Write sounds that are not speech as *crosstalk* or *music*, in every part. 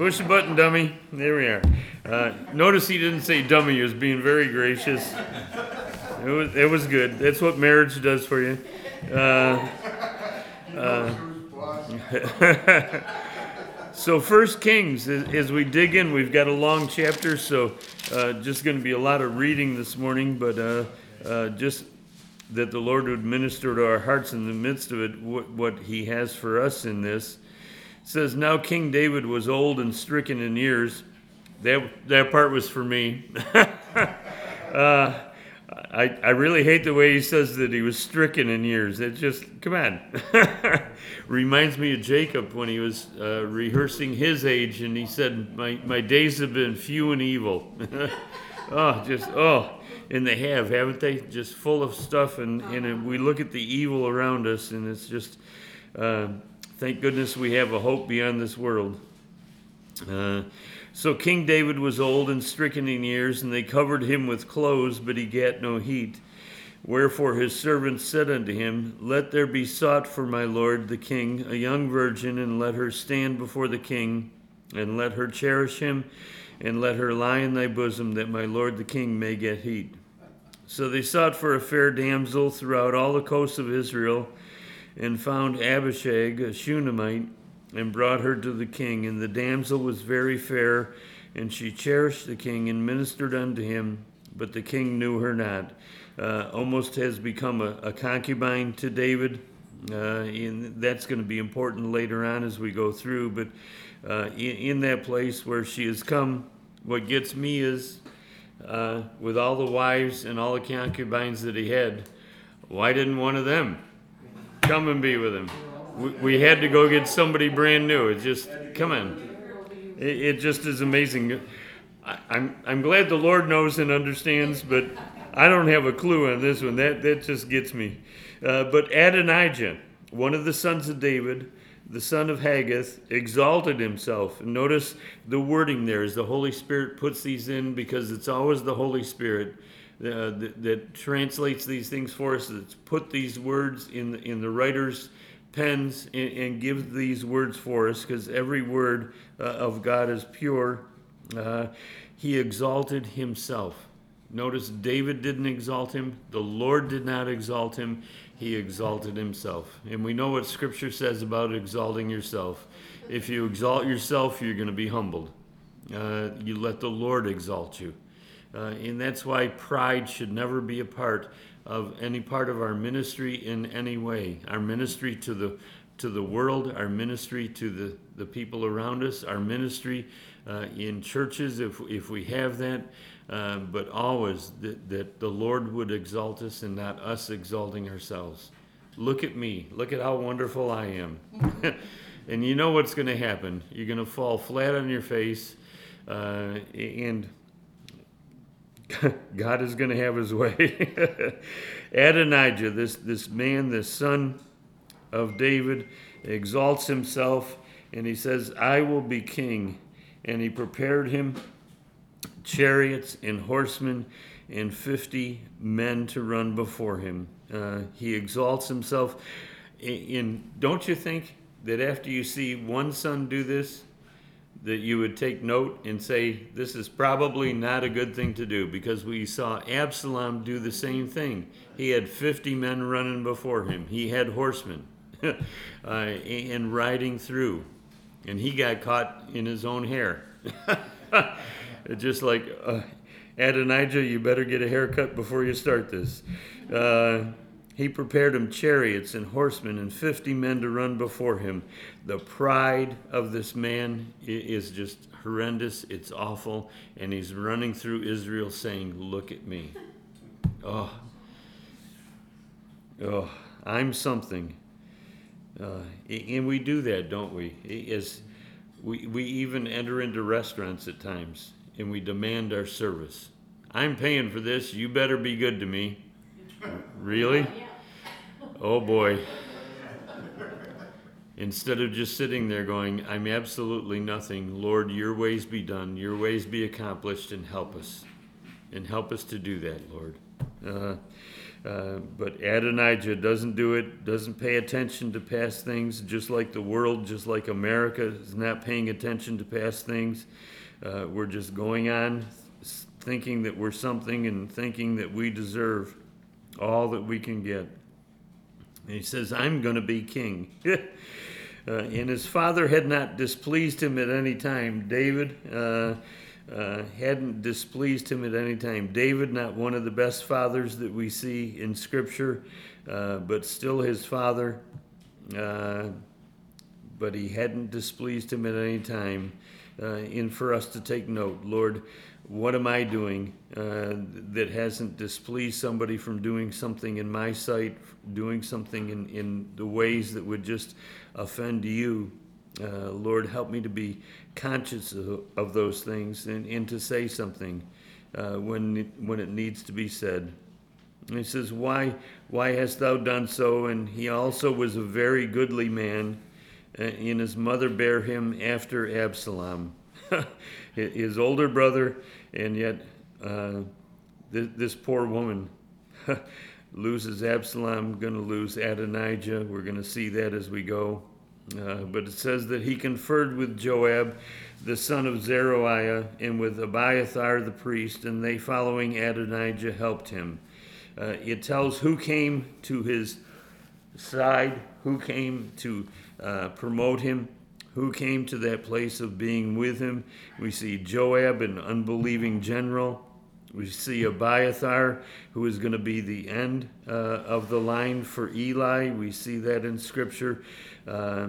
Push the button, dummy. There we are. Uh, notice he didn't say dummy. He was being very gracious. It was, it was good. That's what marriage does for you. Uh, uh, *laughs* so First Kings, as, we dig in, we've got a long chapter, so uh, just going to be a lot of reading this morning, but uh, uh, just that the Lord would minister to our hearts in the midst of it, what, what He has for us in this. It says, Now King David was old and stricken in years. That, that part was for me. *laughs* uh, I, I really hate the way he says that he was stricken in years. It just, come on. *laughs* Reminds me of Jacob when he was uh, rehearsing his age and he said, my, my days have been few and evil. *laughs* oh, just, oh. And they have, haven't they? Just full of stuff. And, and we look at the evil around us and it's just, uh, thank goodness we have a hope beyond this world. Uh, so King David was old and stricken in years, and they covered him with clothes, but he gat no heat. Wherefore his servants said unto him, Let there be sought for my lord the king a young virgin, and let her stand before the king, and let her cherish him, and let her lie in thy bosom, that my lord the king may get heat. So they sought for a fair damsel throughout all the coasts of Israel, and found Abishag, a Shunammite and brought her to the king. And the damsel was very fair, and she cherished the king and ministered unto him, but the king knew her not. Uh, almost has become a, a concubine to David. Uh, and that's going to be important later on as we go through. But uh, in, in, that place where she has come, what gets me is uh, with all the wives and all the concubines that he had, why didn't one of them come and be with him? we, we had to go get somebody brand new. It just, come in. It, it just is amazing. I, I'm, I'm glad the Lord knows and understands, but I don't have a clue on this one. That, that just gets me. Uh, but Adonijah, one of the sons of David, the son of Haggith, exalted himself. Notice the wording there is the Holy Spirit puts these in because it's always the Holy Spirit uh, that, that, translates these things for us. That's put these words in the, in the writer's pens and, and gives these words for us because every word uh, of God is pure. Uh, he exalted himself. Notice David didn't exalt him, the Lord did not exalt him, he exalted himself. And we know what Scripture says about exalting yourself. If you exalt yourself, you're going to be humbled. Uh, you let the Lord exalt you. Uh, and that's why pride should never be a part of any part of our ministry in any way. Our ministry to the to the world, our ministry to the, the people around us, our ministry uh, in churches, if, if we have that, uh, but always that, that the Lord would exalt us and not us exalting ourselves. Look at me. Look at how wonderful I am. *laughs* and you know what's going to happen. You're going to fall flat on your face, uh, and God is going to have his way. *laughs* Adonijah, this, this man, this son of David, exalts himself and he says, I will be king. And he prepared him chariots and horsemen and 50 men to run before him. Uh, he exalts himself. In, don't you think that after you see one son do this, that you would take note and say, this is probably not a good thing to do because we saw Absalom do the same thing. He had 50 men running before him, he had horsemen *laughs* uh, and riding through, and he got caught in his own hair. *laughs* Just like, uh, Adonijah, you better get a haircut before you start this. Uh, he prepared him chariots and horsemen and 50 men to run before him. The pride of this man is just horrendous. It's awful. And he's running through Israel saying, Look at me. Oh, oh I'm something. Uh, and we do that, don't we? As we, we even enter into restaurants at times and we demand our service. I'm paying for this. You better be good to me. *laughs* Really? Oh boy. Instead of just sitting there going, I'm absolutely nothing, Lord, your ways be done, your ways be accomplished, and help us. And help us to do that, Lord. Uh, Uh, but Adonijah doesn't do it, doesn't pay attention to past things, just like the world, just like America is not paying attention to past things. Uh, we're just going on thinking that we're something and thinking that we deserve all that we can get. And he says, I'm going to be king. *laughs* uh, and his father had not displeased him at any time. David uh, uh, hadn't displeased him at any time. David, not one of the best fathers that we see in Scripture, uh, but still his father. Uh, but he hadn't displeased him at any time. Uh, and for us to take note, Lord, what am I doing uh, that hasn't displeased somebody from doing something in my sight, doing something in, in the ways that would just offend you? Uh, Lord, help me to be conscious of, of those things and, and to say something uh, when, it, when it needs to be said. And he says, why, why hast thou done so? And he also was a very goodly man, uh, and his mother bare him after Absalom. *laughs* his older brother and yet, uh, th- this poor woman *laughs* loses Absalom, going to lose Adonijah. We're going to see that as we go. Uh, but it says that he conferred with Joab, the son of Zeruiah, and with Abiathar the priest, and they, following Adonijah, helped him. Uh, it tells who came to his side, who came to uh, promote him who came to that place of being with him. We see Joab, an unbelieving general. We see Abiathar, who is going to be the end uh, of the line for Eli. We see that in Scripture. Uh,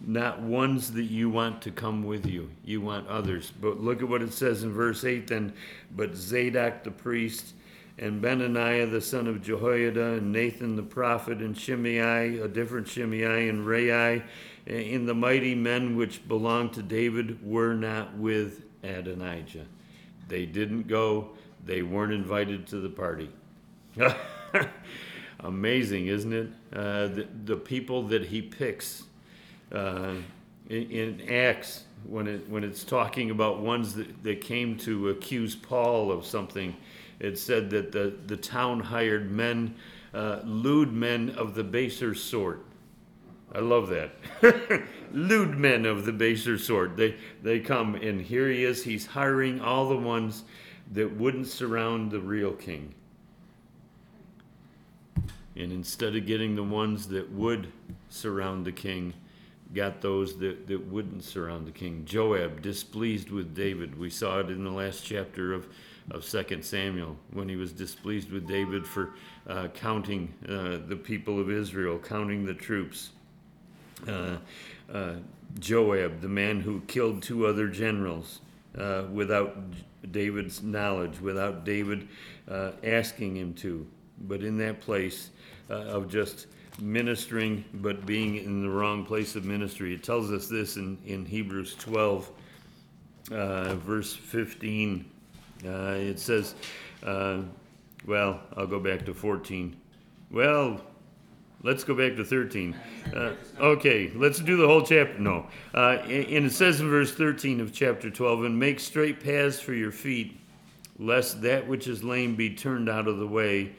not ones that you want to come with you, you want others. But look at what it says in verse 8 then. But Zadok the priest, and Benaniah the son of Jehoiada, and Nathan the prophet, and Shimei, a different Shimei, and Rei, in the mighty men which belonged to David were not with Adonijah. They didn't go, they weren't invited to the party. *laughs* Amazing, isn't it? Uh, the, the, people that he picks uh, in, in, Acts, when, it, when it's talking about ones that, that came to accuse Paul of something, it said that the, the town hired men, uh, lewd men of the baser sort I love that. *laughs* Lewd men of the baser sort. They they come and here he is. He's hiring all the ones that wouldn't surround the real king. And instead of getting the ones that would surround the king, got those that, that wouldn't surround the king. Joab, displeased with David. We saw it in the last chapter of, of 2 Samuel when he was displeased with David for uh, counting uh, the people of Israel, counting the troops. Uh, uh, Joab, the man who killed two other generals uh, without David's knowledge, without David asking him to. But in that place of just ministering, but being in the wrong place of ministry. It tells us this in, in Hebrews 12, uh, verse 15. Uh, it says, uh, well, I'll go back to 14. Well, Let's go back to 13. Uh, okay, let's do the whole chapter. No. Uh, and it says in verse 13 of chapter 12, and make straight paths for your feet, lest that which is lame be turned out of the way,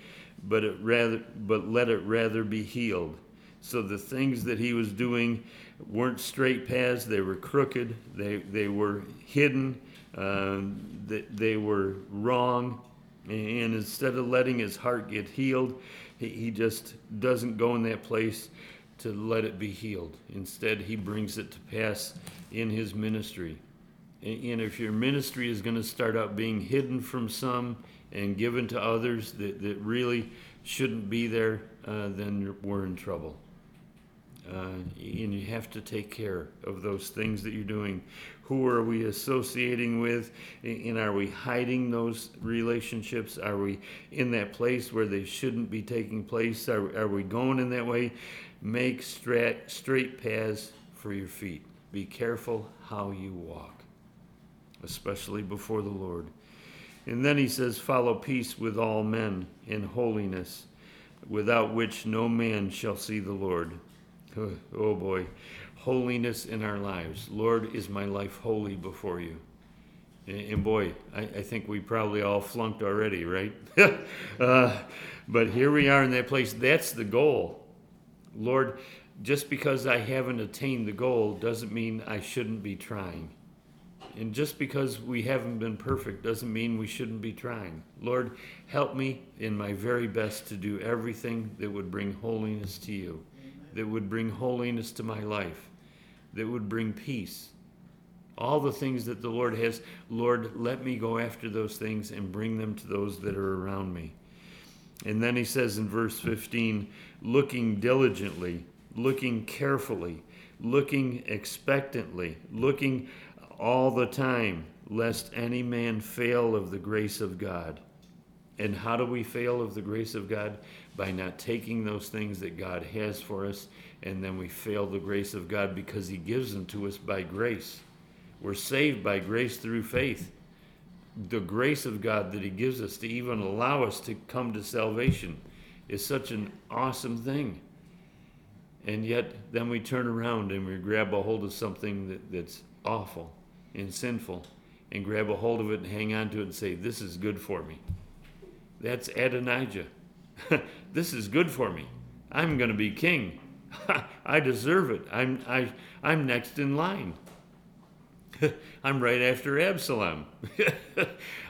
but it rather, but let it rather be healed. So the things that he was doing weren't straight paths; they were crooked. They they were hidden. Uh, they, they were wrong. And instead of letting his heart get healed, he, just doesn't go in that place to let it be healed. Instead, he brings it to pass in his ministry. And if your ministry is going to start out being hidden from some and given to others that, that really shouldn't be there, uh, then we're in trouble. Uh, and you have to take care of those things that you're doing. Who are we associating with? And are we hiding those relationships? Are we in that place where they shouldn't be taking place? Are, are we going in that way? Make straight, straight paths for your feet. Be careful how you walk, especially before the Lord. And then he says, Follow peace with all men in holiness, without which no man shall see the Lord. Oh boy, holiness in our lives. Lord, is my life holy before you? And, boy, I, I think we probably all flunked already, right? *laughs* uh, but here we are in that place. That's the goal. Lord, just because I haven't attained the goal doesn't mean I shouldn't be trying. And just because we haven't been perfect doesn't mean we shouldn't be trying. Lord, help me in my very best to do everything that would bring holiness to you, that would bring holiness to my life, that would bring peace. All the things that the Lord has, Lord, let me go after those things and bring them to those that are around me. And then he says in verse 15, looking diligently, looking carefully, looking expectantly, looking all the time, lest any man fail of the grace of God. And how do we fail of the grace of God? By not taking those things that God has for us, and then we fail the grace of God because He gives them to us by grace. We're saved by grace through faith. The grace of God that He gives us to even allow us to come to salvation is such an awesome thing. And yet, then we turn around and we grab a hold of something that, that's awful and sinful and grab a hold of it and hang on to it and say, This is good for me. That's Adonijah. *laughs* this is good for me. I'm going to be king. *laughs* I deserve it. I'm, I, I'm next in line. *laughs* I'm right after Absalom.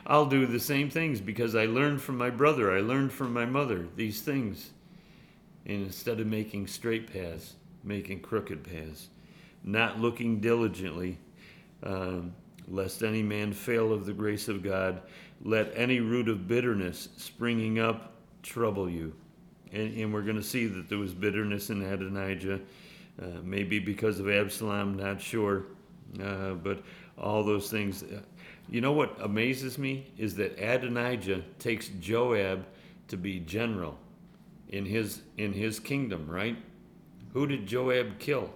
I'll do the same things because I learned from my brother, I learned from my mother these things. And instead of making straight paths, making crooked paths, not looking diligently um, lest any man fail of the grace of God. Let any root of bitterness springing up trouble you. And, and we're going to see that there was bitterness in Adonijah, uh, maybe because of Absalom, not sure. Uh, but all those things. Uh, you know what amazes me is that Adonijah takes Joab to be general in his in his kingdom, right? Who did Joab kill?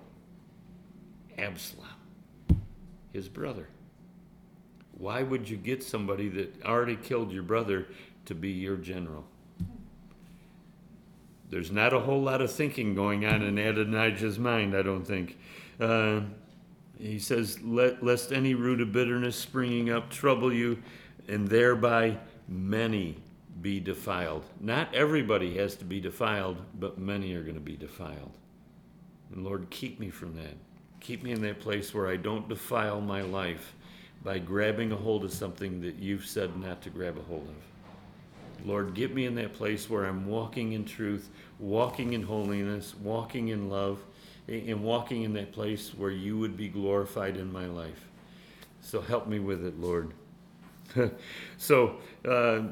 Absalom his brother. Why would you get somebody that already killed your brother to be your general? There's not a whole lot of thinking going on in Adonijah's mind, I don't think. Uh, he says, Lest any root of bitterness springing up trouble you, and thereby many be defiled. Not everybody has to be defiled, but many are going to be defiled. And Lord, keep me from that. Keep me in that place where I don't defile my life by grabbing a hold of something that you've said not to grab a hold of. Lord, get me in that place where I'm walking in truth, walking in holiness, walking in love, and walking in that place where you would be glorified in my life. So help me with it, Lord. *laughs* so, uh,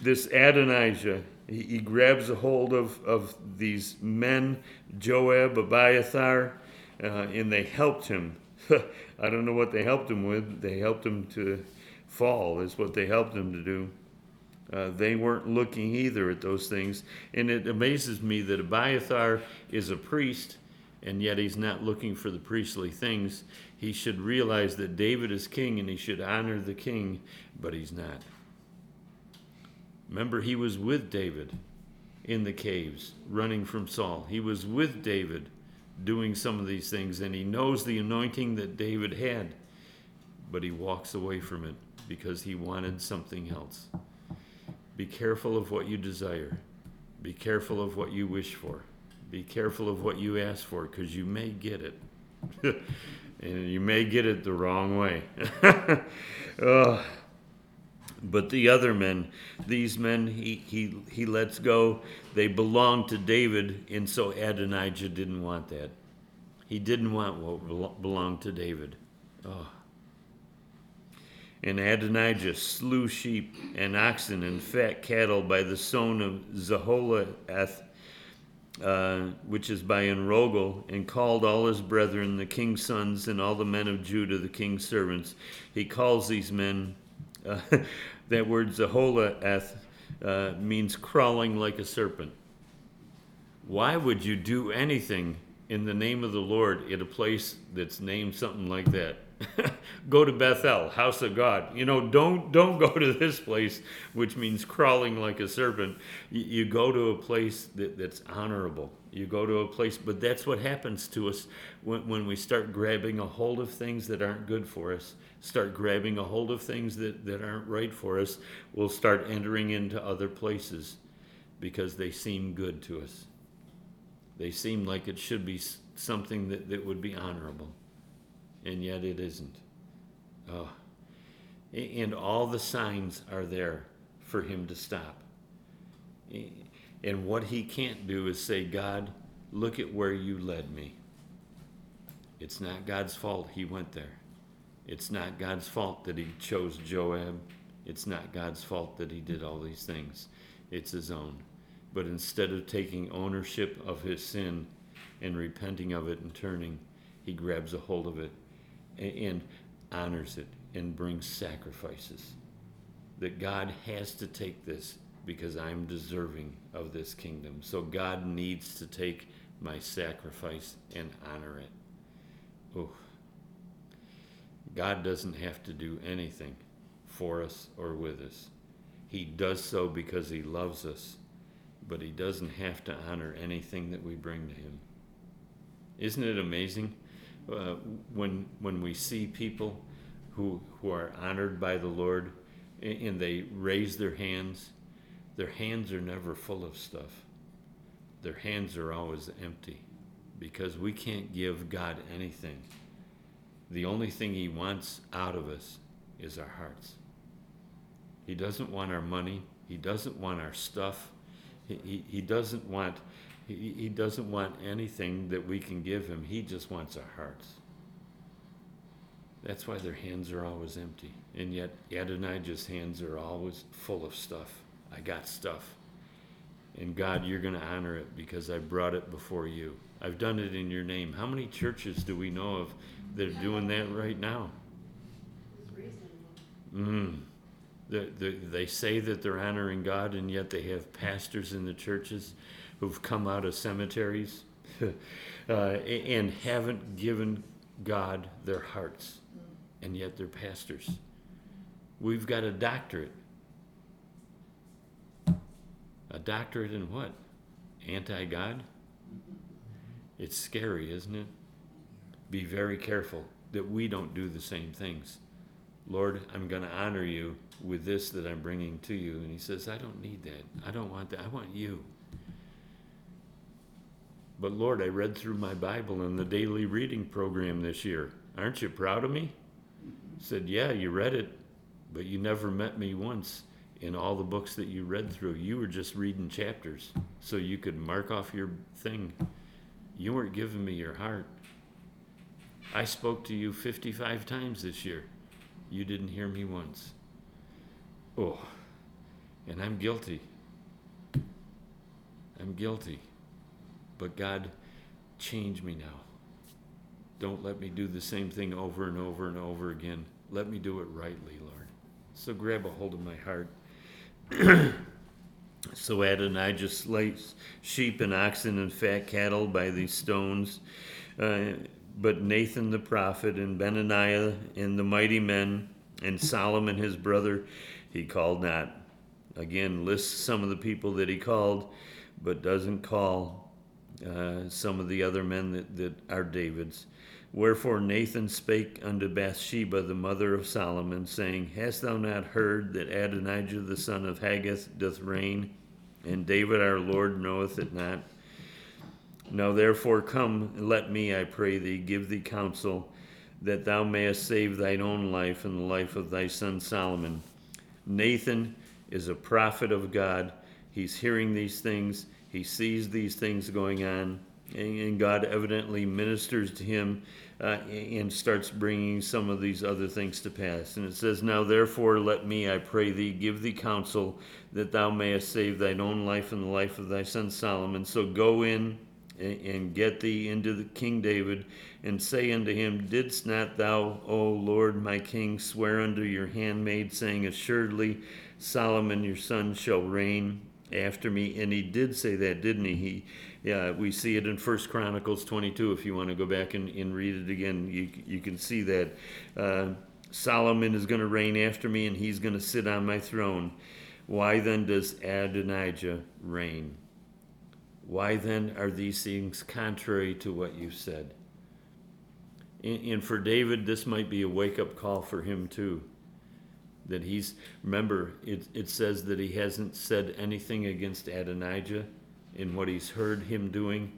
this Adonijah, he, he, grabs a hold of, of these men, Joab, Abiathar, uh, and they helped him. *laughs* I don't know what they helped him with. They helped him to fall, is what they helped him to do. Uh, they weren't looking either at those things. And it amazes me that Abiathar is a priest, and yet he's not looking for the priestly things. He should realize that David is king and he should honor the king, but he's not. Remember, he was with David in the caves, running from Saul. He was with David doing some of these things, and he knows the anointing that David had, but he walks away from it because he wanted something else. Be careful of what you desire. Be careful of what you wish for. Be careful of what you ask for because you may get it. *laughs* and you may get it the wrong way. *laughs* oh. But the other men, these men, he, he, he lets go. They belong to David, and so Adonijah didn't want that. He didn't want what belonged to David. Oh. And Adonijah slew sheep and oxen and fat cattle by the son of Zaholath, uh, which is by Enrogel, and called all his brethren, the king's sons, and all the men of Judah, the king's servants. He calls these men uh, *laughs* that word Zaholath uh, means crawling like a serpent. Why would you do anything in the name of the Lord at a place that's named something like that? *laughs* go to Bethel, house of God. You know, don't don't go to this place, which means crawling like a serpent. You, you go to a place that, that's honorable. You go to a place, but that's what happens to us when, when we start grabbing a hold of things that aren't good for us, start grabbing a hold of things that, that aren't right for us. We'll start entering into other places because they seem good to us. They seem like it should be something that, that would be honorable, and yet it isn't. Oh. And all the signs are there for him to stop. And what he can't do is say, God, look at where you led me. It's not God's fault he went there. It's not God's fault that he chose Joab. It's not God's fault that he did all these things. It's his own. But instead of taking ownership of his sin and repenting of it and turning, he grabs a hold of it and honors it and brings sacrifices. That God has to take this because I'm deserving of this kingdom. So God needs to take my sacrifice and honor it. Oh. God doesn't have to do anything for us or with us. He does so because he loves us, but he doesn't have to honor anything that we bring to him. Isn't it amazing uh, when when we see people who who are honored by the Lord and they raise their hands? Their hands are never full of stuff. Their hands are always empty because we can't give God anything. The only thing He wants out of us is our hearts. He doesn't want our money. He doesn't want our stuff. He, he, he doesn't want he, he doesn't want anything that we can give him. He just wants our hearts. That's why their hands are always empty. And yet Adonijah's hands are always full of stuff. I got stuff. And God, you're going to honor it because I brought it before you. I've done it in your name. How many churches do we know of that are doing that right now? Mm. The, the, they say that they're honoring God, and yet they have pastors in the churches who've come out of cemeteries *laughs* uh, and haven't given God their hearts, and yet they're pastors. We've got a doctorate. A doctorate in what? Anti God? It's scary, isn't it? Be very careful that we don't do the same things. Lord, I'm going to honor you with this that I'm bringing to you. And he says, I don't need that. I don't want that. I want you. But Lord, I read through my Bible in the daily reading program this year. Aren't you proud of me? Said, Yeah, you read it, but you never met me once in all the books that you read through. You were just reading chapters so you could mark off your thing. You weren't giving me your heart. I spoke to you 55 times this year. You didn't hear me once. Oh, and I'm guilty. I'm guilty. But God, change me now. Don't let me do the same thing over and over and over again. Let me do it rightly, Lord. So grab a hold of my heart. *clears throat* so Adonijah slays sheep and oxen and fat cattle by these stones. Uh, but Nathan the prophet and Benaniah and the mighty men and Solomon his brother, he called not. Again, lists some of the people that he called, but doesn't call uh, some of the other men that, that are David's. Wherefore Nathan spake unto Bathsheba, the mother of Solomon, saying, Hast thou not heard that Adonijah the son of Haggith doth reign, and David our Lord knoweth it not? Now therefore come, let me, I pray thee, give thee counsel, that thou mayest save thine own life and the life of thy son Solomon. Nathan is a prophet of God. He's hearing these things he sees these things going on, and God evidently ministers to him uh, and starts bringing some of these other things to pass. And it says, Now therefore let me, I pray thee, give thee counsel that thou mayest save thine own life and the life of thy son Solomon. So go in and get thee into the King David, and say unto him, Didst not thou, O Lord my King, swear unto your handmaid, saying, Assuredly Solomon your son shall reign after me. And he did say that, didn't he? He Yeah, we see it in First Chronicles 22. If you want to go back and, and read it again, you, you can see that uh, Solomon is going to reign after me and he's going to sit on my throne. Why then does Adonijah reign? Why then are these things contrary to what you said? And, and for David, this might be a wake up call for him too. That he's, remember, it, it says that he hasn't said anything against Adonijah in what he's heard him doing.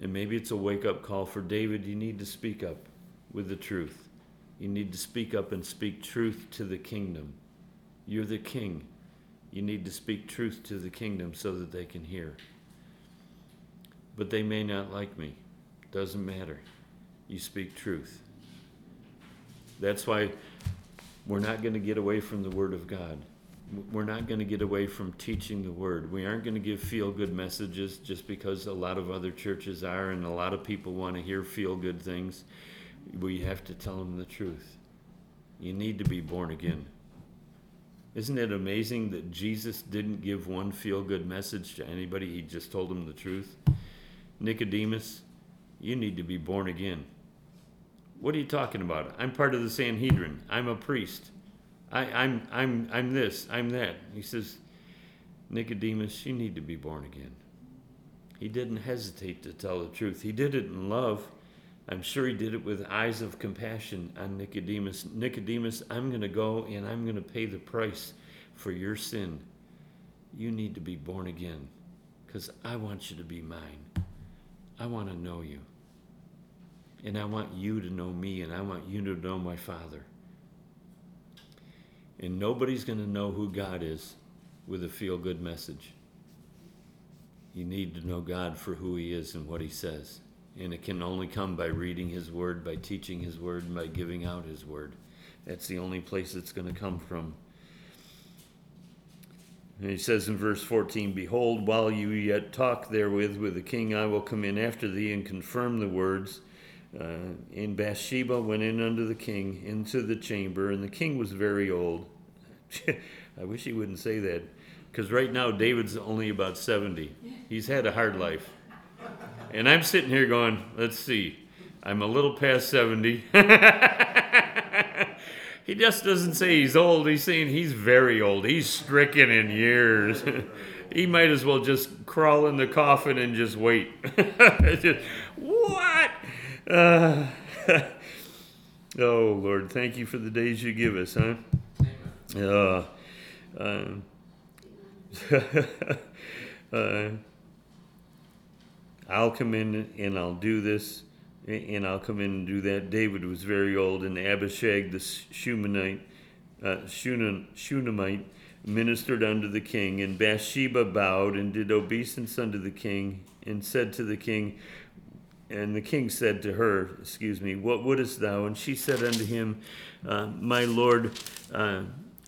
And maybe it's a wake up call for David. You need to speak up with the truth. You need to speak up and speak truth to the kingdom. You're the king. You need to speak truth to the kingdom so that they can hear. But they may not like me. Doesn't matter. You speak truth. That's why we're not going to get away from the Word of God. We're not going to get away from teaching the Word. We aren't going to give feel good messages just because a lot of other churches are and a lot of people want to hear feel good things. We have to tell them the truth. You need to be born again. Isn't it amazing that Jesus didn't give one feel good message to anybody? He just told them the truth. Nicodemus, you need to be born again. What are you talking about? I'm part of the Sanhedrin. I'm a priest. I, I'm, I'm, I'm this, I'm that. He says, Nicodemus, you need to be born again. He didn't hesitate to tell the truth. He did it in love. I'm sure he did it with eyes of compassion on Nicodemus. Nicodemus, I'm going to go and I'm going to pay the price for your sin. You need to be born again because I want you to be mine. I want to know you. And I want you to know me, and I want you to know my Father. And nobody's going to know who God is with a feel good message. You need to know God for who He is and what He says. And it can only come by reading His Word, by teaching His Word, and by giving out His Word. That's the only place it's going to come from. And he says in verse 14, Behold, while you yet talk therewith with the king, I will come in after thee and confirm the words. Uh, and Bathsheba went in unto the king into the chamber, and the king was very old. *laughs* I wish he wouldn't say that, because right now David's only about 70. He's had a hard life. And I'm sitting here going, let's see, I'm a little past 70. *laughs* he just doesn't say he's old, he's saying he's very old. He's stricken in years. *laughs* he might as well just crawl in the coffin and just wait. just, what? Uh, *laughs* oh, Lord, thank you for the days you give us, huh? Uh, um, *laughs* uh, I'll come in and I'll do this, and I'll come in and do that. David was very old, and Abishag the Shunammite, uh, Shunammite ministered unto the king, and Bathsheba bowed and did obeisance unto the king, and said to the king, and the king said to her, Excuse me, what wouldest thou? And she said unto him, uh, My lord, uh,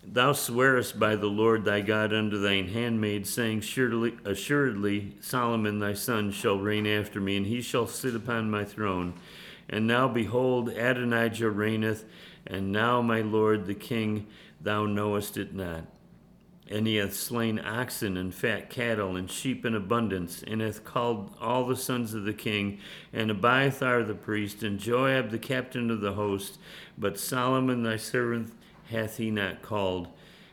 thou swearest by the Lord thy God unto thine handmaid, saying, Surely, Assuredly, Solomon thy son shall reign after me, and he shall sit upon my throne. And now behold, Adonijah reigneth, and now, my lord the king, thou knowest it not. And he hath slain oxen and fat cattle and sheep in abundance, and hath called all the sons of the king, and Abiathar the priest, and Joab the captain of the host. But Solomon thy servant hath he not called.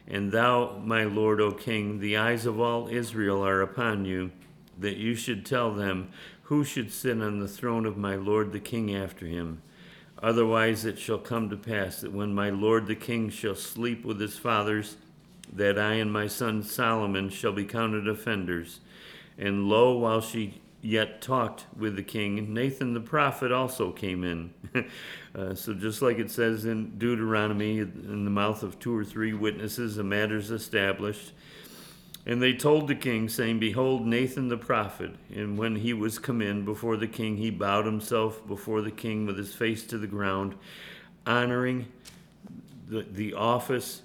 And thou, my lord, O king, the eyes of all Israel are upon you, that you should tell them who should sit on the throne of my lord the king after him. Otherwise it shall come to pass that when my lord the king shall sleep with his fathers, that I and my son Solomon shall be counted offenders. And lo, while she yet talked with the king, Nathan the prophet also came in. *laughs* uh, so, just like it says in Deuteronomy, in the mouth of two or three witnesses, a matter is established. And they told the king, saying, Behold, Nathan the prophet. And when he was come in before the king, he bowed himself before the king with his face to the ground, honoring the, the office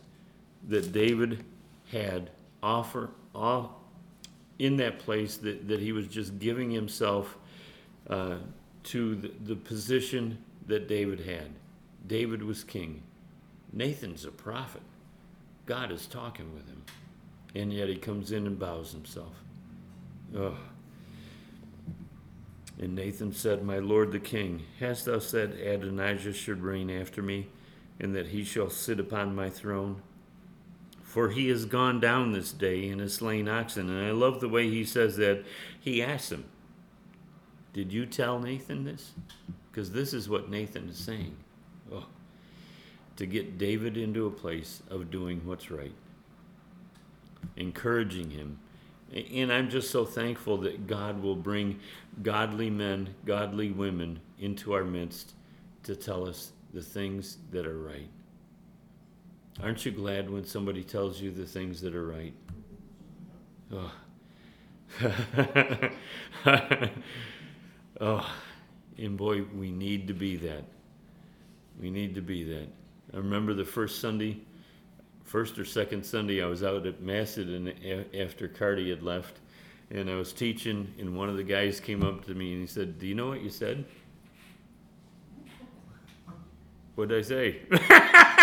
that David had offer all in that place that, that he was just giving himself uh, to the, the position that David had. David was king. Nathan's a prophet. God is talking with him. And yet he comes in and bows himself. Oh. And Nathan said, My lord the king, hast thou said Adonijah should reign after me, and that he shall sit upon my throne? For he has gone down this day and has slain oxen. And I love the way he says that. He asks him, Did you tell Nathan this? Because this is what Nathan is saying. Oh, to get David into a place of doing what's right, encouraging him. And I'm just so thankful that God will bring godly men, godly women into our midst to tell us the things that are right. Aren't you glad when somebody tells you the things that are right? Oh. oh, *laughs* and boy, we need to be that. We need to be that. I remember the first Sunday, first or second Sunday, I was out at Macedon after Cardi had left, and I was teaching, and one of the guys came up to me and he said, "Do you know what you said?" What did I say? *laughs*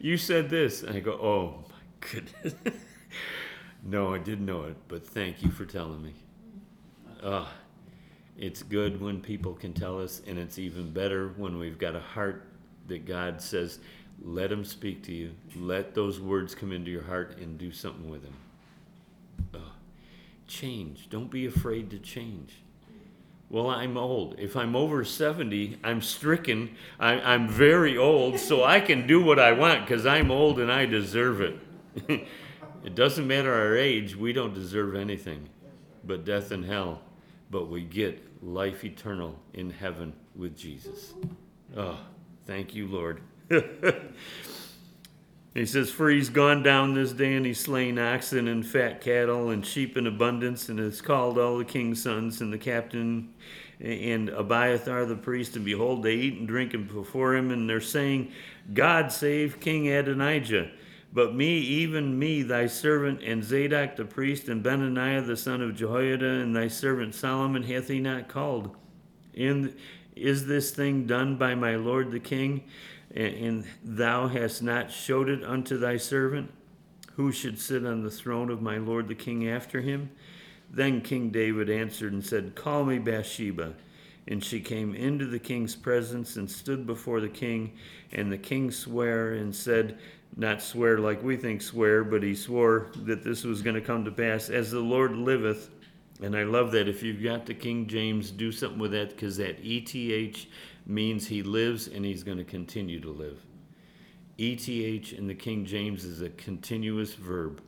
you said this. And I go, oh my goodness. *laughs* no, I didn't know it, but thank you for telling me. Oh, it's good when people can tell us, and it's even better when we've got a heart that God says, let him speak to you. Let those words come into your heart and do something with them. Oh, change. Don't be afraid to change. Well, I'm old. If I'm over 70, I'm stricken. I, am very old, so I can do what I want because I'm old and I deserve it. *laughs* it doesn't matter our age, we don't deserve anything but death and hell. But we get life eternal in heaven with Jesus. Oh, thank you, Lord. *laughs* he says, For he's gone down this day, and he's slain oxen and fat cattle and sheep in abundance, and has called all the king's sons and the captain and Abiathar the priest, and behold, they eat and drink before him, and they're saying, God save King Adonijah. But me, even me, thy servant, and Zadok the priest, and Benaniah the son of Jehoiada, and thy servant Solomon, hath he not called? And is this thing done by my lord the king? And thou hast not showed it unto thy servant? Who should sit on the throne of my lord the king after him? Then King David answered and said, Call me Bathsheba. And she came into the king's presence and stood before the king. And the king sware and said, Not swear like we think swear, but he swore that this was going to come to pass, as the Lord liveth. And I love that. If you've got the King James, do something with that because that ETH means he lives and he's going to continue to live. ETH in the King James is a continuous verb.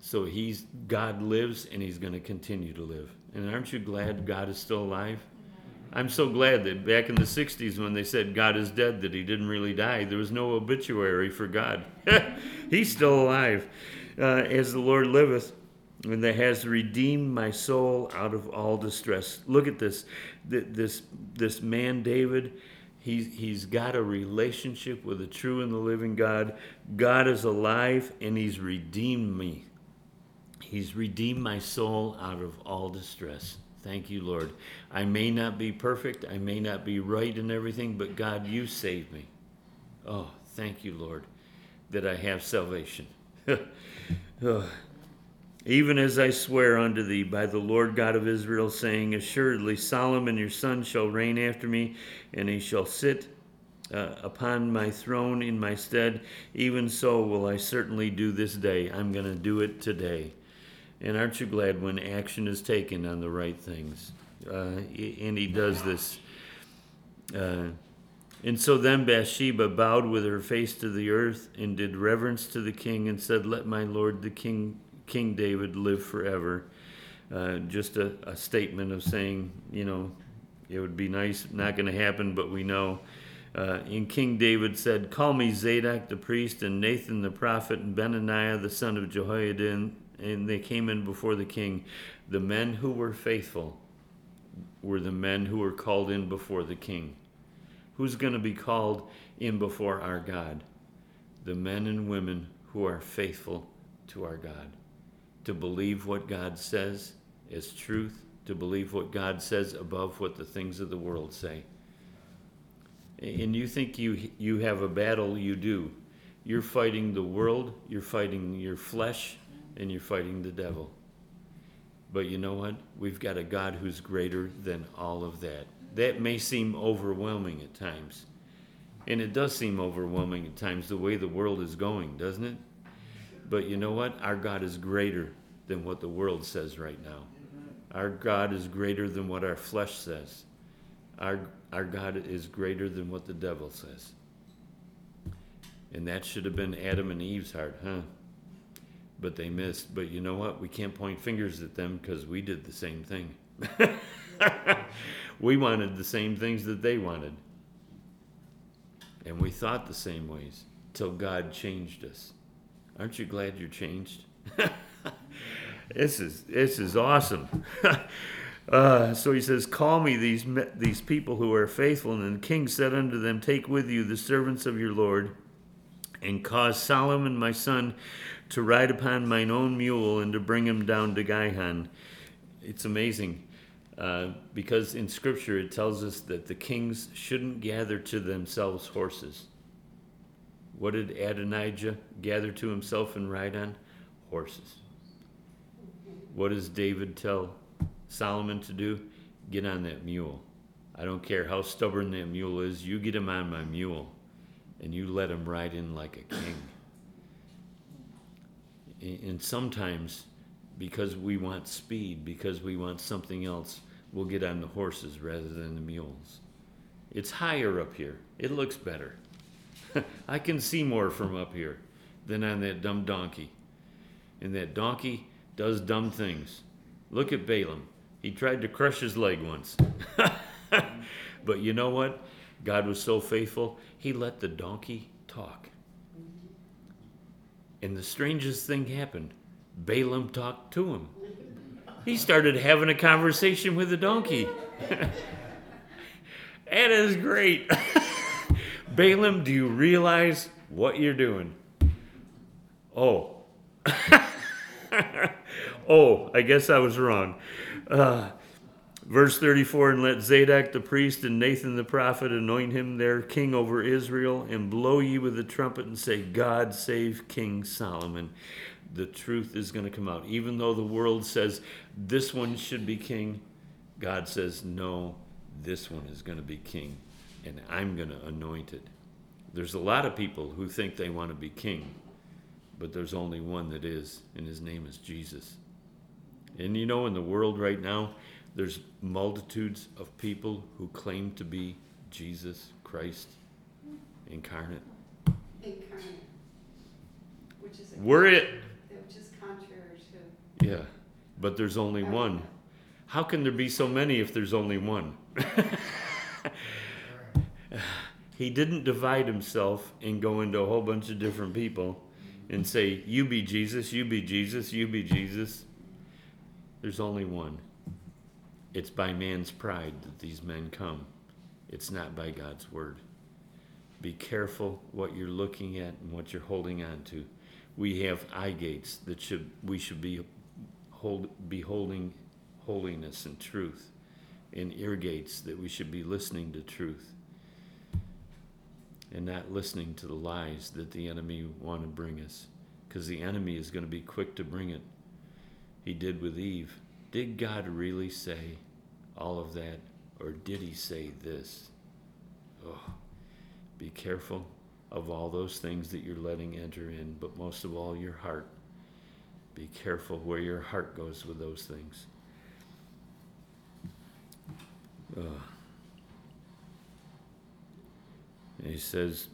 So he's God lives and he's going to continue to live. And aren't you glad God is still alive? I'm so glad that back in the 60s when they said God is dead that he didn't really die, there was no obituary for God. *laughs* he's still alive. Uh, as the Lord liveth, and that has redeemed my soul out of all distress. Look at this, this, this man David. He's, he's got a relationship with the true and the living God. God is alive and he's redeemed me. He's redeemed my soul out of all distress. Thank you, Lord. I may not be perfect, I may not be right in everything, but God, you saved me. Oh, thank you, Lord, that I have salvation. *laughs* oh. Even as I swear unto thee by the Lord God of Israel, saying, Assuredly Solomon your son shall reign after me, and he shall sit uh, upon my throne in my stead. Even so will I certainly do this day. I'm going to do it today. And aren't you glad when action is taken on the right things? Uh, and he does this. Uh, and so then Bathsheba bowed with her face to the earth and did reverence to the king and said, Let my lord the king King David live forever. Uh, just a, a, statement of saying, you know, it would be nice, not going to happen, but we know. Uh, and King David said, Call me Zadok the priest, and Nathan the prophet, and Benaniah the son of Jehoiada. And they came in before the king. The men who were faithful were the men who were called in before the king. Who's going to be called in before our God? The men and women who are faithful to our God to believe what God says is truth, to believe what God says above what the things of the world say. And you think you, you have a battle, you do. You're fighting the world, you're fighting your flesh, and you're fighting the devil. But you know what? We've got a God who's greater than all of that. That may seem overwhelming at times. And it does seem overwhelming at times the way the world is going, doesn't it? But you know what? Our God is greater than what the world says right now. Our God is greater than what our flesh says. Our, our God is greater than what the devil says. And that should have been Adam and Eve's heart, huh? But they missed. But you know what? We can't point fingers at them because we did the same thing. *laughs* we wanted the same things that they wanted. And we thought the same ways till God changed us. Aren't you glad you're changed? *laughs* this is this is awesome. *laughs* uh, so he says, "Call me these these people who are faithful." And the king said unto them, "Take with you the servants of your lord, and cause Solomon my son to ride upon mine own mule, and to bring him down to Gihon." It's amazing. Uh, because in Scripture it tells us that the kings shouldn't gather to themselves horses. What did Adonijah gather to himself and ride on? Horses. What does David tell Solomon to do? Get on that mule. I don't care how stubborn that mule is, you get him on my mule and you let him ride in like a king. And sometimes, because we want speed, because we want something else, we'll get on the horses rather than the mules. It's higher up here, it looks better. *laughs* I can see more from up here than on that dumb donkey. And that donkey does dumb things. Look at Balaam. He tried to crush his leg once. *laughs* but you know what? God was so faithful, he let the donkey talk. And the strangest thing happened Balaam talked to him. He started having a conversation with the donkey. *laughs* that is great. Balaam, do you realize what you're doing? Oh. *laughs* oh, I guess I was wrong. Uh, verse 34 And let Zadok the priest and Nathan the prophet anoint him their king over Israel, and blow ye with the trumpet and say, God save King Solomon the truth is going to come out. Even though the world says this one should be king, God says, no, this one is going to be king, and I'm going to anoint it. There's a lot of people who think they want to be king, but there's only one that is, and his name is Jesus. And you know, in the world right now, there's multitudes of people who claim to be Jesus Christ incarnate. Incarnate. Which is We're it. Which is contrary to. Yeah, but there's only one. How can there be so many if there's only one? *laughs* he didn't divide himself and go into a whole bunch of different people and say, You be Jesus, you be Jesus, you be Jesus. There's only one. It's by man's pride that these men come, it's not by God's word. Be careful what you're looking at and what you're holding on to. We have eye gates that should we should be hold, beholding holiness and truth, and ear gates that we should be listening to truth and not listening to the lies that the enemy want to bring us. Because the enemy is going to be quick to bring it. He did with eve. Did god really say all of that or did he say this? Oh be careful of all those things that you're letting enter in but most of all your heart. Be careful where your heart goes with those things. Uh, he says,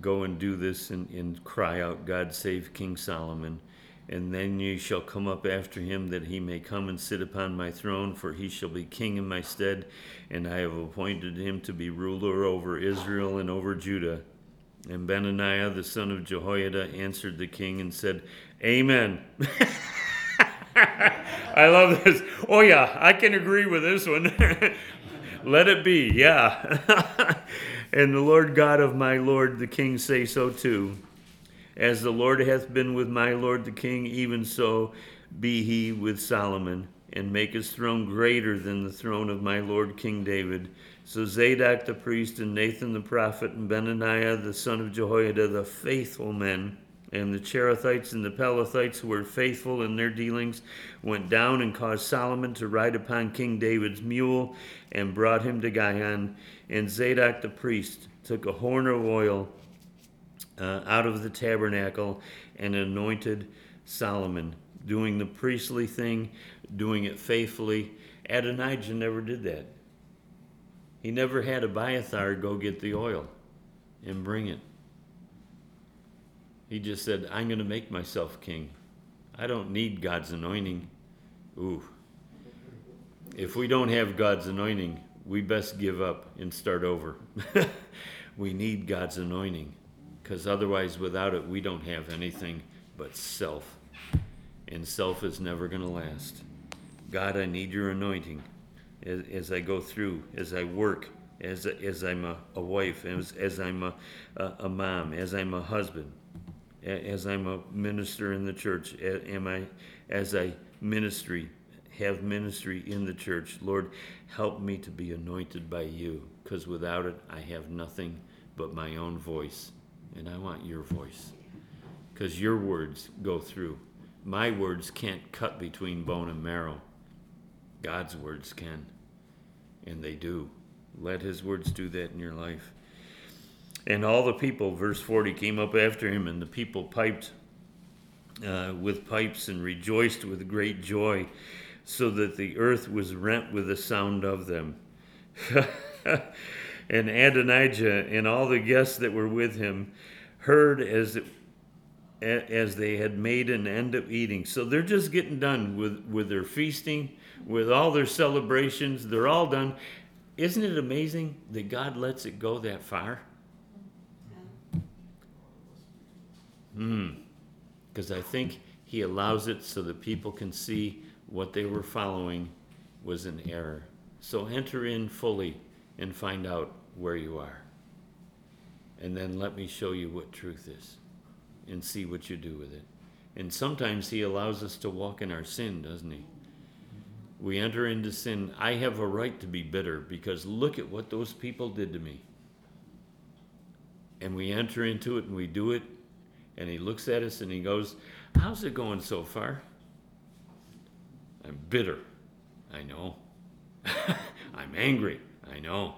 Go and do this and, and cry out, God save King Solomon. And then ye shall come up after him, that he may come and sit upon my throne, for he shall be king in my stead, and I have appointed him to be ruler over Israel and over Judah. And Benaniah the son of Jehoiada answered the king and said, Amen. *laughs* I love this. Oh, yeah, I can agree with this one. *laughs* Let it be, yeah. *laughs* and the Lord God of my Lord the king say so too. As the Lord hath been with my Lord the king, even so be he with Solomon, and make his throne greater than the throne of my Lord King David. So Zadok the priest, and Nathan the prophet, and Benaniah the son of Jehoiada, the faithful men, And the Cherethites and the Pelethites, who were faithful in their dealings, went down and caused Solomon to ride upon King David's mule and brought him to Gihon. And Zadok the priest took a horn of oil uh, out of the tabernacle and anointed Solomon, doing the priestly thing, doing it faithfully. Adonijah never did that. He never had Abiathar go get the oil and bring it. He just said, I'm going to make myself king. I don't need God's anointing. Ooh. If we don't have God's anointing, we best give up and start over. *laughs* we need God's anointing because otherwise, without it, we don't have anything but self. And self is never going to last. God, I need your anointing as, as I go through, as I work, as, as I'm a, a wife, as, as I'm a, a, a mom, as I'm a husband as I'm a minister in the church, am I, as I ministry, have ministry in the church, Lord, help me to be anointed by you, because without it, I have nothing but my own voice, and I want your voice, because your words go through. My words can't cut between bone and marrow. God's words can, and they do. Let his words do that in your life. And all the people, verse 40, came up after him, and the people piped uh, with pipes and rejoiced with great joy, so that the earth was rent with the sound of them. *laughs* and Adonijah and all the guests that were with him heard as as they had made an end of eating. So they're just getting done with, with their feasting, with all their celebrations. They're all done. Isn't it amazing that God lets it go that far? Hmm. Because I think he allows it so that people can see what they were following was an error. So enter in fully and find out where you are. And then let me show you what truth is and see what you do with it. And sometimes he allows us to walk in our sin, doesn't he? We enter into sin. I have a right to be bitter because look at what those people did to me. And we enter into it and we do it and he looks at us and he goes, How's it going so far? I'm bitter. I know. *laughs* I'm angry. I know.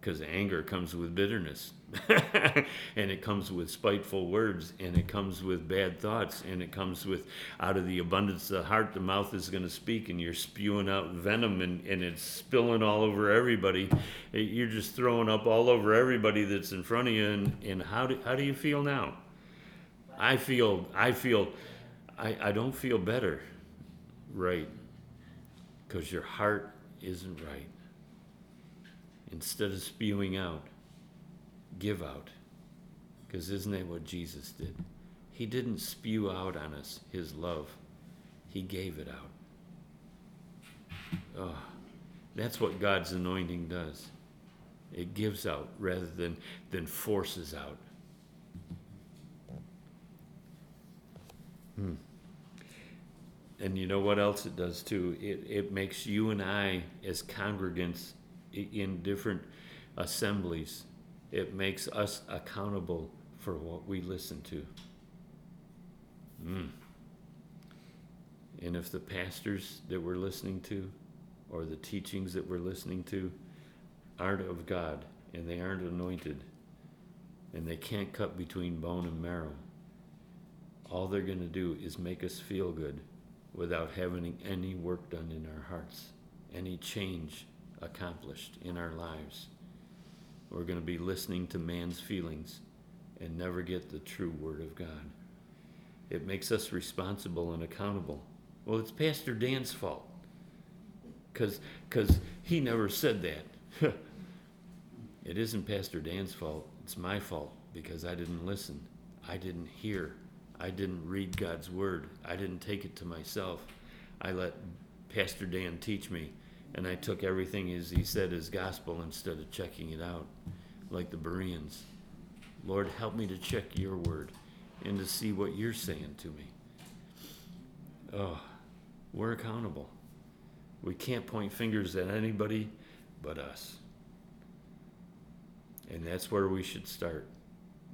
Because anger comes with bitterness. *laughs* and it comes with spiteful words. And it comes with bad thoughts. And it comes with out of the abundance of the heart, the mouth is going to speak. And you're spewing out venom and, and it's spilling all over everybody. Eh, you're just throwing up all over everybody that's in front of you. And, and how, do, how do you feel now? I feel, I feel, I, I don't feel better, right? Because your heart isn't right. Instead of spewing out, give out. Because isn't that what Jesus did? He didn't spew out on us his love, he gave it out. Oh, that's what God's anointing does. It gives out rather than, than forces out. Hmm. And you know what else it does too? It, it makes you and I, as congregants in different assemblies, it makes us accountable for what we listen to. Mm. And if the pastors that we're listening to or the teachings that we're listening to aren't of God and they aren't anointed and they can't cut between bone and marrow, all they're going to do is make us feel good without having any work done in our hearts, any change accomplished in our lives. We're going to be listening to man's feelings and never get the true Word of God. It makes us responsible and accountable. Well, it's Pastor Dan's fault because he never said that. *laughs* it isn't Pastor Dan's fault, it's my fault because I didn't listen, I didn't hear. I didn't read God's word. I didn't take it to myself. I let Pastor Dan teach me, and I took everything as he said as gospel instead of checking it out, like the Bereans. Lord, help me to check your word and to see what you're saying to me. Oh, we're accountable. We can't point fingers at anybody but us. And that's where we should start.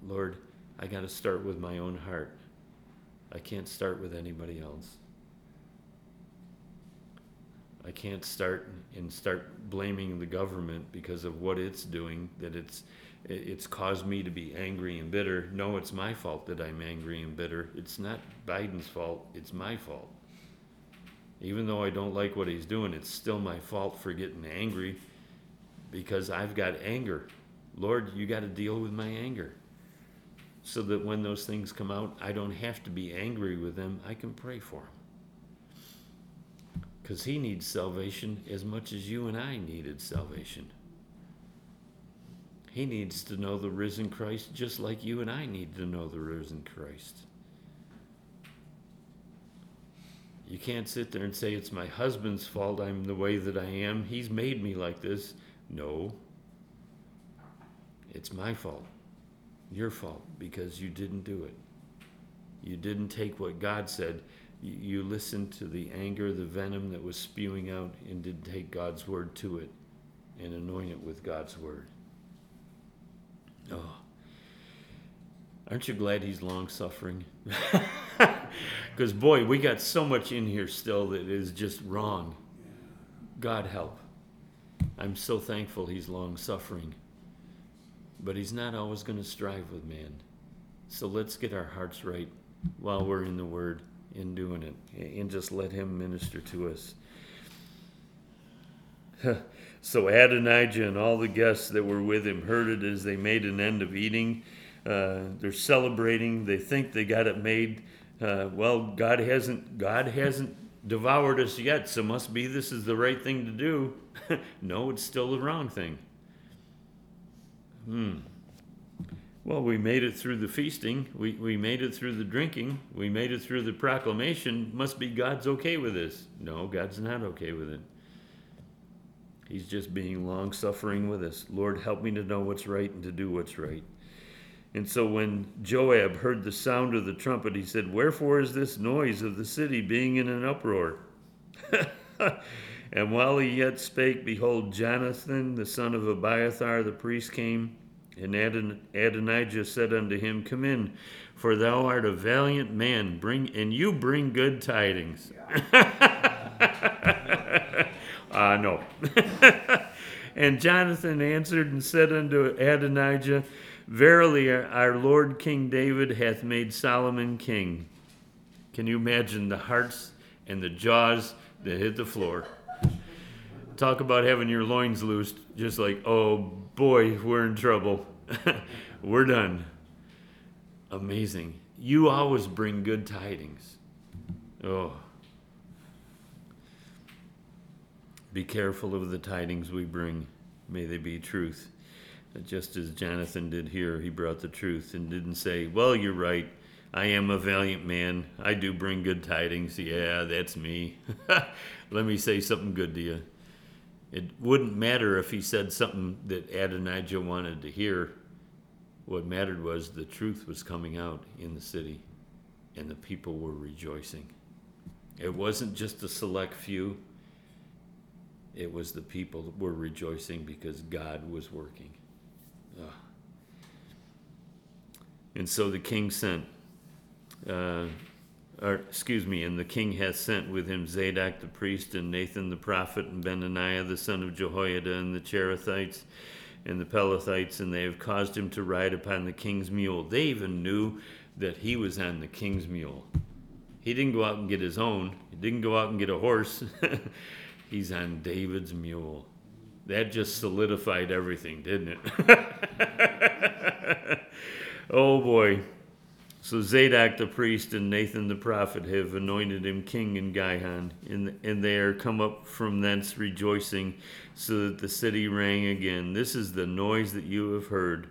Lord, I got to start with my own heart. I can't start with anybody else. I can't start and start blaming the government because of what it's doing, that it's it's caused me to be angry and bitter. No, it's my fault that I'm angry and bitter. It's not Biden's fault, it's my fault. Even though I don't like what he's doing, it's still my fault for getting angry because I've got anger. Lord, you got to deal with my anger. So that when those things come out, I don't have to be angry with them. I can pray for him. Because he needs salvation as much as you and I needed salvation. He needs to know the risen Christ just like you and I need to know the risen Christ. You can't sit there and say, It's my husband's fault I'm the way that I am. He's made me like this. No. It's my fault. Your fault because you didn't do it. You didn't take what God said. You listened to the anger, the venom that was spewing out, and didn't take God's word to it and anoint it with God's word. Oh. Aren't you glad he's long suffering? Because, *laughs* boy, we got so much in here still that is just wrong. God help. I'm so thankful he's long suffering. But he's not always going to strive with man. So let's get our hearts right while we're in the Word and doing it and just let him minister to us. *laughs* so Adonijah and all the guests that were with him heard it as they made an end of eating. Uh, they're celebrating. They think they got it made. Uh, well, God hasn't. God hasn't devoured us yet, so must be this is the right thing to do. *laughs* no, it's still the wrong thing. Hmm. Well, we made it through the feasting. We, we made it through the drinking. We made it through the proclamation. Must be God's okay with this. No, God's not okay with it. He's just being long suffering with us. Lord, help me to know what's right and to do what's right. And so when Joab heard the sound of the trumpet, he said, Wherefore is this noise of the city being in an uproar? *laughs* and while he yet spake, behold, Jonathan, the son of Abiathar the priest, came. And Adon- Adonijah said unto him, Come in, for thou art a valiant man, bring and you bring good tidings. *laughs* Ah, uh, no. *laughs* and Jonathan answered and said unto Adonijah, Verily, our Lord King David hath made Solomon king. Can you imagine the hearts and the jaws that hit the floor? Talk about having your loins loosed, just like, oh boy, we're in trouble. *laughs* we're done. Amazing. You always bring good tidings. Oh. Be careful of the tidings we bring. May they be truth. Just as Jonathan did here, he brought the truth and didn't say, Well, you're right. I am a valiant man. I do bring good tidings. Yeah, that's me. *laughs* Let me say something good to you. It wouldn't matter if he said something that Adonijah wanted to hear. What mattered was the truth was coming out in the city, and the people were rejoicing. It wasn't just a select few, it was the people that were rejoicing because God was working. Ugh. And so the king sent, uh, or excuse me, and the king hath sent with him Zadok the priest and Nathan the prophet and Benaniah the son of Jehoiada and the Cherethites and the Pelethites, and they have caused him to ride upon the king's mule. They even knew that he was on the king's mule. He didn't go out and get his own. He didn't go out and get a horse. *laughs* He's on David's mule. That just solidified everything, didn't it? *laughs* oh boy. So Zadok the priest and Nathan the prophet have anointed him king in Gihon, and, and they are come up from thence rejoicing, so that the city rang again. This is the noise that you have heard.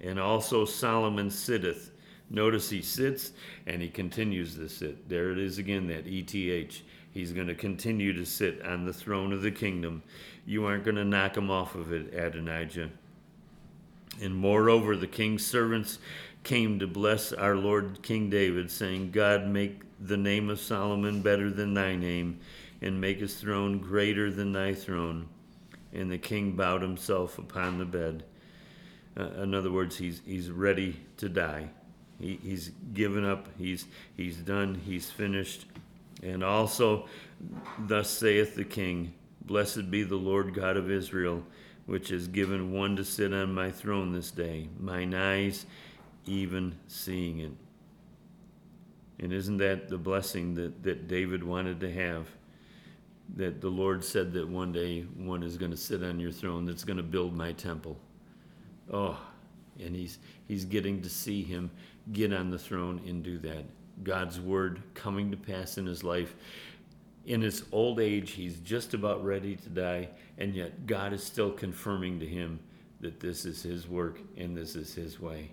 And also Solomon sitteth. Notice he sits and he continues to sit. There it is again, that ETH. He's going to continue to sit on the throne of the kingdom. You aren't going to knock him off of it, Adonijah. And moreover, the king's servants came to bless our Lord King David, saying, God, make the name of Solomon better than thy name, and make his throne greater than thy throne. And the king bowed himself upon the bed. Uh, in other words, he's, he's ready to die. He, he's given up. He's he's done. He's finished. And also, thus saith the King, Blessed be the Lord God of Israel, which has given one to sit on my throne this day, mine eyes even seeing it. And isn't that the blessing that, that David wanted to have? That the Lord said that one day one is going to sit on your throne that's going to build my temple. Oh, and he's he's getting to see him get on the throne and do that. God's word coming to pass in his life. In his old age, he's just about ready to die, and yet God is still confirming to him that this is his work and this is his way.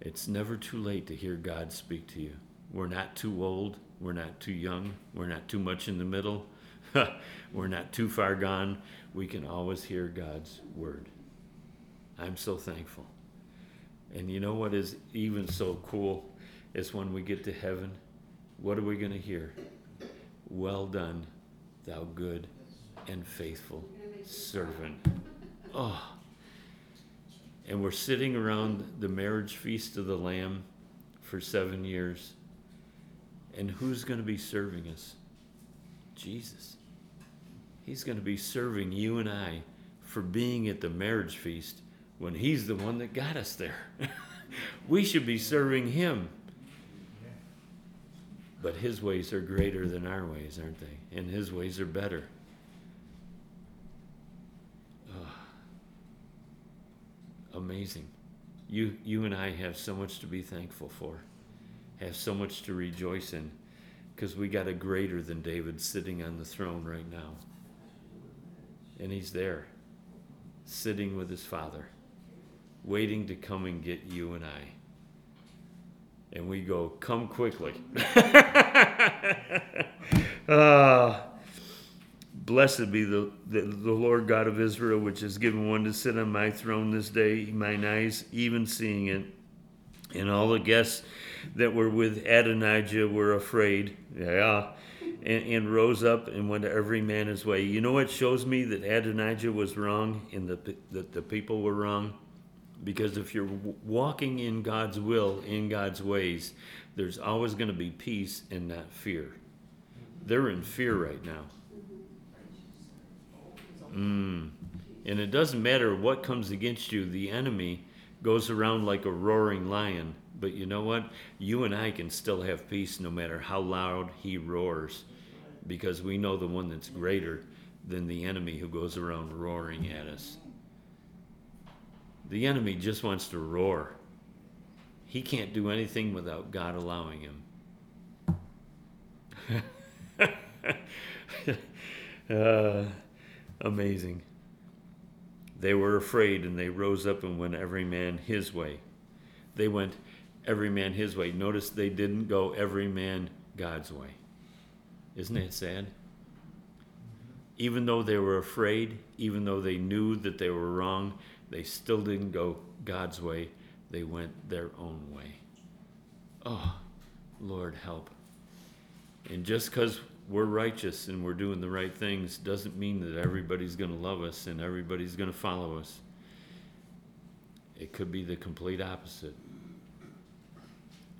It's never too late to hear God speak to you. We're not too old, we're not too young, we're not too much in the middle, *laughs* we're not too far gone. We can always hear God's word. I'm so thankful. And you know what is even so cool is when we get to heaven, what are we going to hear? Well done, thou good and faithful servant. Oh. And we're sitting around the marriage feast of the Lamb for seven years. And who's going to be serving us? Jesus. He's going to be serving you and I for being at the marriage feast when He's the one that got us there. *laughs* we should be serving Him. But His ways are greater than our ways, aren't they? And His ways are better. Amazing. You, you and I have so much to be thankful for, have so much to rejoice in, because we got a greater than David sitting on the throne right now. And he's there, sitting with his father, waiting to come and get you and I. And we go, Come quickly. uh, *laughs* Blessed be the, the, the, Lord God of Israel, which has given one to sit on my throne this day, mine eyes even seeing it. And all the guests that were with Adonijah were afraid, yeah, and, and rose up and went every man his way. You know what shows me that Adonijah was wrong and the, that the people were wrong? Because if you're walking in God's will, in God's ways, there's always going to be peace and not fear. They're in fear right now Mm. And it doesn't matter what comes against you, the enemy goes around like a roaring lion. But you know what? You and I can still have peace no matter how loud he roars because we know the one that's greater than the enemy who goes around roaring at us. The enemy just wants to roar. He can't do anything without God allowing him. *laughs* uh, Amazing. They were afraid and they rose up and went every man his way. They went every man his way. Notice they didn't go every man God's way. Isn't that sad? Even though they were afraid, even though they knew that they were wrong, they still didn't go God's way. They went their own way. Oh, Lord, help. And just because we're righteous and we're doing the right things doesn't mean that everybody's going to love us and everybody's going to follow us. It could be the complete opposite.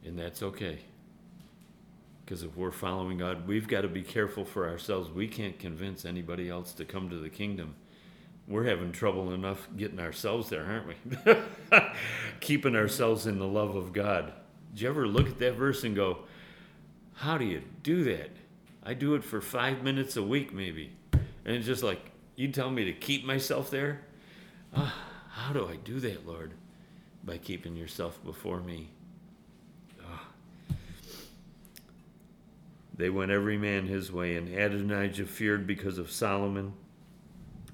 And that's okay. Because if we're following God, we've got to be careful for ourselves. We can't convince anybody else to come to the kingdom. We're having trouble enough getting ourselves there, aren't we? *laughs* Keeping ourselves in the love of God. Did you ever look at that verse and go, How do you do that? I do it for five minutes a week, maybe. And it's just like, you tell me to keep myself there? Uh, how do I do that, Lord? By keeping yourself before me. Uh. They went every man his way, and Adonijah feared because of Solomon.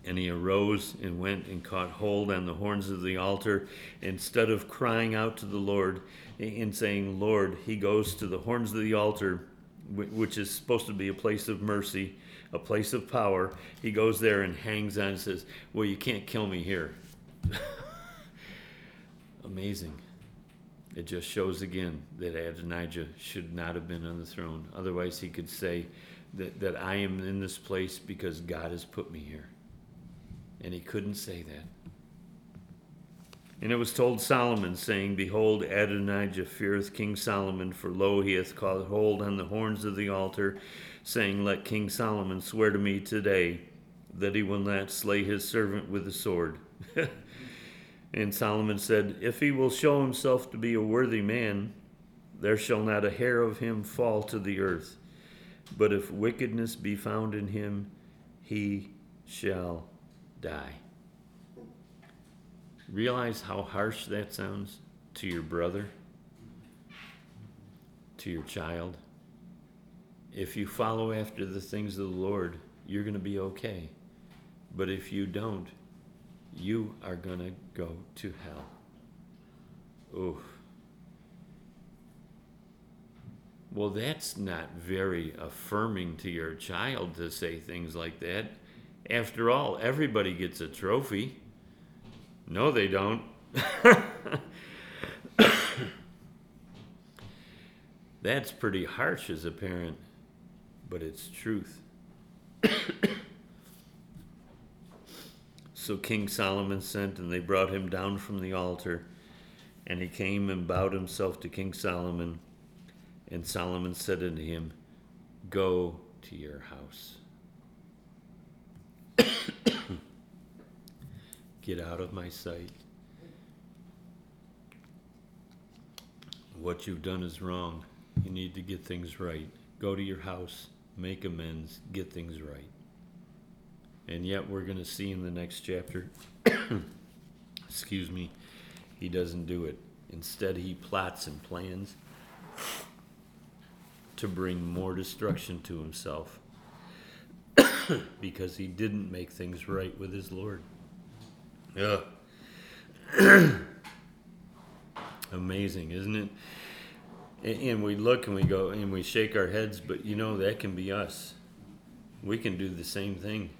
And he arose and went and caught hold on the horns of the altar. Instead of crying out to the Lord and saying, Lord, he goes to the horns of the altar which is supposed to be a place of mercy, a place of power, he goes there and hangs on and says, Well, you can't kill me here. *laughs* Amazing. It just shows again that Adonijah should not have been on the throne. Otherwise, he could say that, that I am in this place because God has put me here. And he couldn't say that. And it was told Solomon, saying, Behold, Adonijah feareth King Solomon, for lo, he hath caught hold on the horns of the altar, saying, Let King Solomon swear to me today that he will not slay his servant with the sword. *laughs* and Solomon said, If he will show himself to be a worthy man, there shall not a hair of him fall to the earth. But if wickedness be found in him, he shall die. Realize how harsh that sounds to your brother, to your child. If you follow after the things of the Lord, you're going to be okay. But if you don't, you are going to go to hell. Ooh. Well, that's not very affirming to your child to say things like that. After all, everybody gets a trophy. No, they don't. *coughs* That's pretty harsh as a parent, but it's truth. *coughs* so King Solomon sent, and they brought him down from the altar. And he came and bowed himself to King Solomon. And Solomon said unto him, Go to your house. Get out of my sight. What you've done is wrong. You need to get things right. Go to your house, make amends, get things right. And yet, we're going to see in the next chapter, *coughs* excuse me, he doesn't do it. Instead, he plots and plans to bring more destruction to himself *coughs* because he didn't make things right with his Lord. Yeah. *clears throat* Amazing, isn't it? And, we look and we go and we shake our heads, but you know, that can be us. We can do the same thing.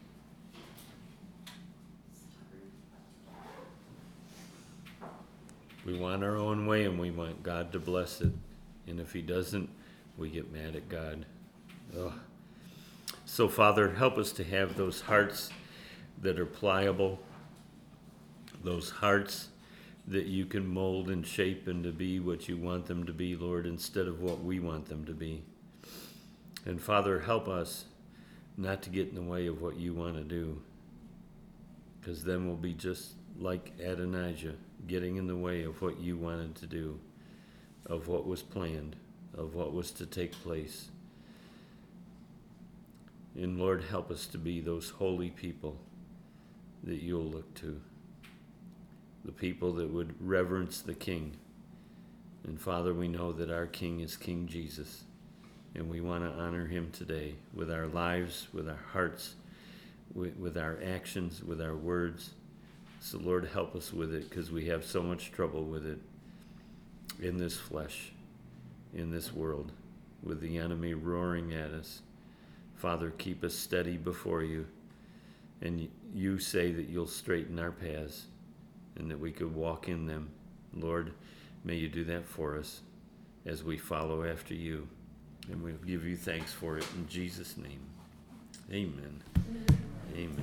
We want our own way and we want God to bless it. And if He doesn't, we get mad at God. Ugh. So, Father, help us to have those hearts that are pliable, those hearts that you can mold and shape and to be what you want them to be, Lord, instead of what we want them to be. And Father, help us not to get in the way of what you want to do, because then we'll be just like Adonijah, getting in the way of what you wanted to do, of what was planned, of what was to take place. And Lord, help us to be those holy people that you'll look to the people that would reverence the King. And Father, we know that our King is King Jesus, and we want to honor him today with our lives, with our hearts, with, with our actions, with our words. So, Lord, help us with it because we have so much trouble with it in this flesh, in this world, with the enemy roaring at us. Father, keep us steady before you, and you say that you'll straighten our paths and that we could walk in them. Lord, may you do that for us as we follow after you. And we'll give you thanks for it in Jesus' name. Amen. Amen.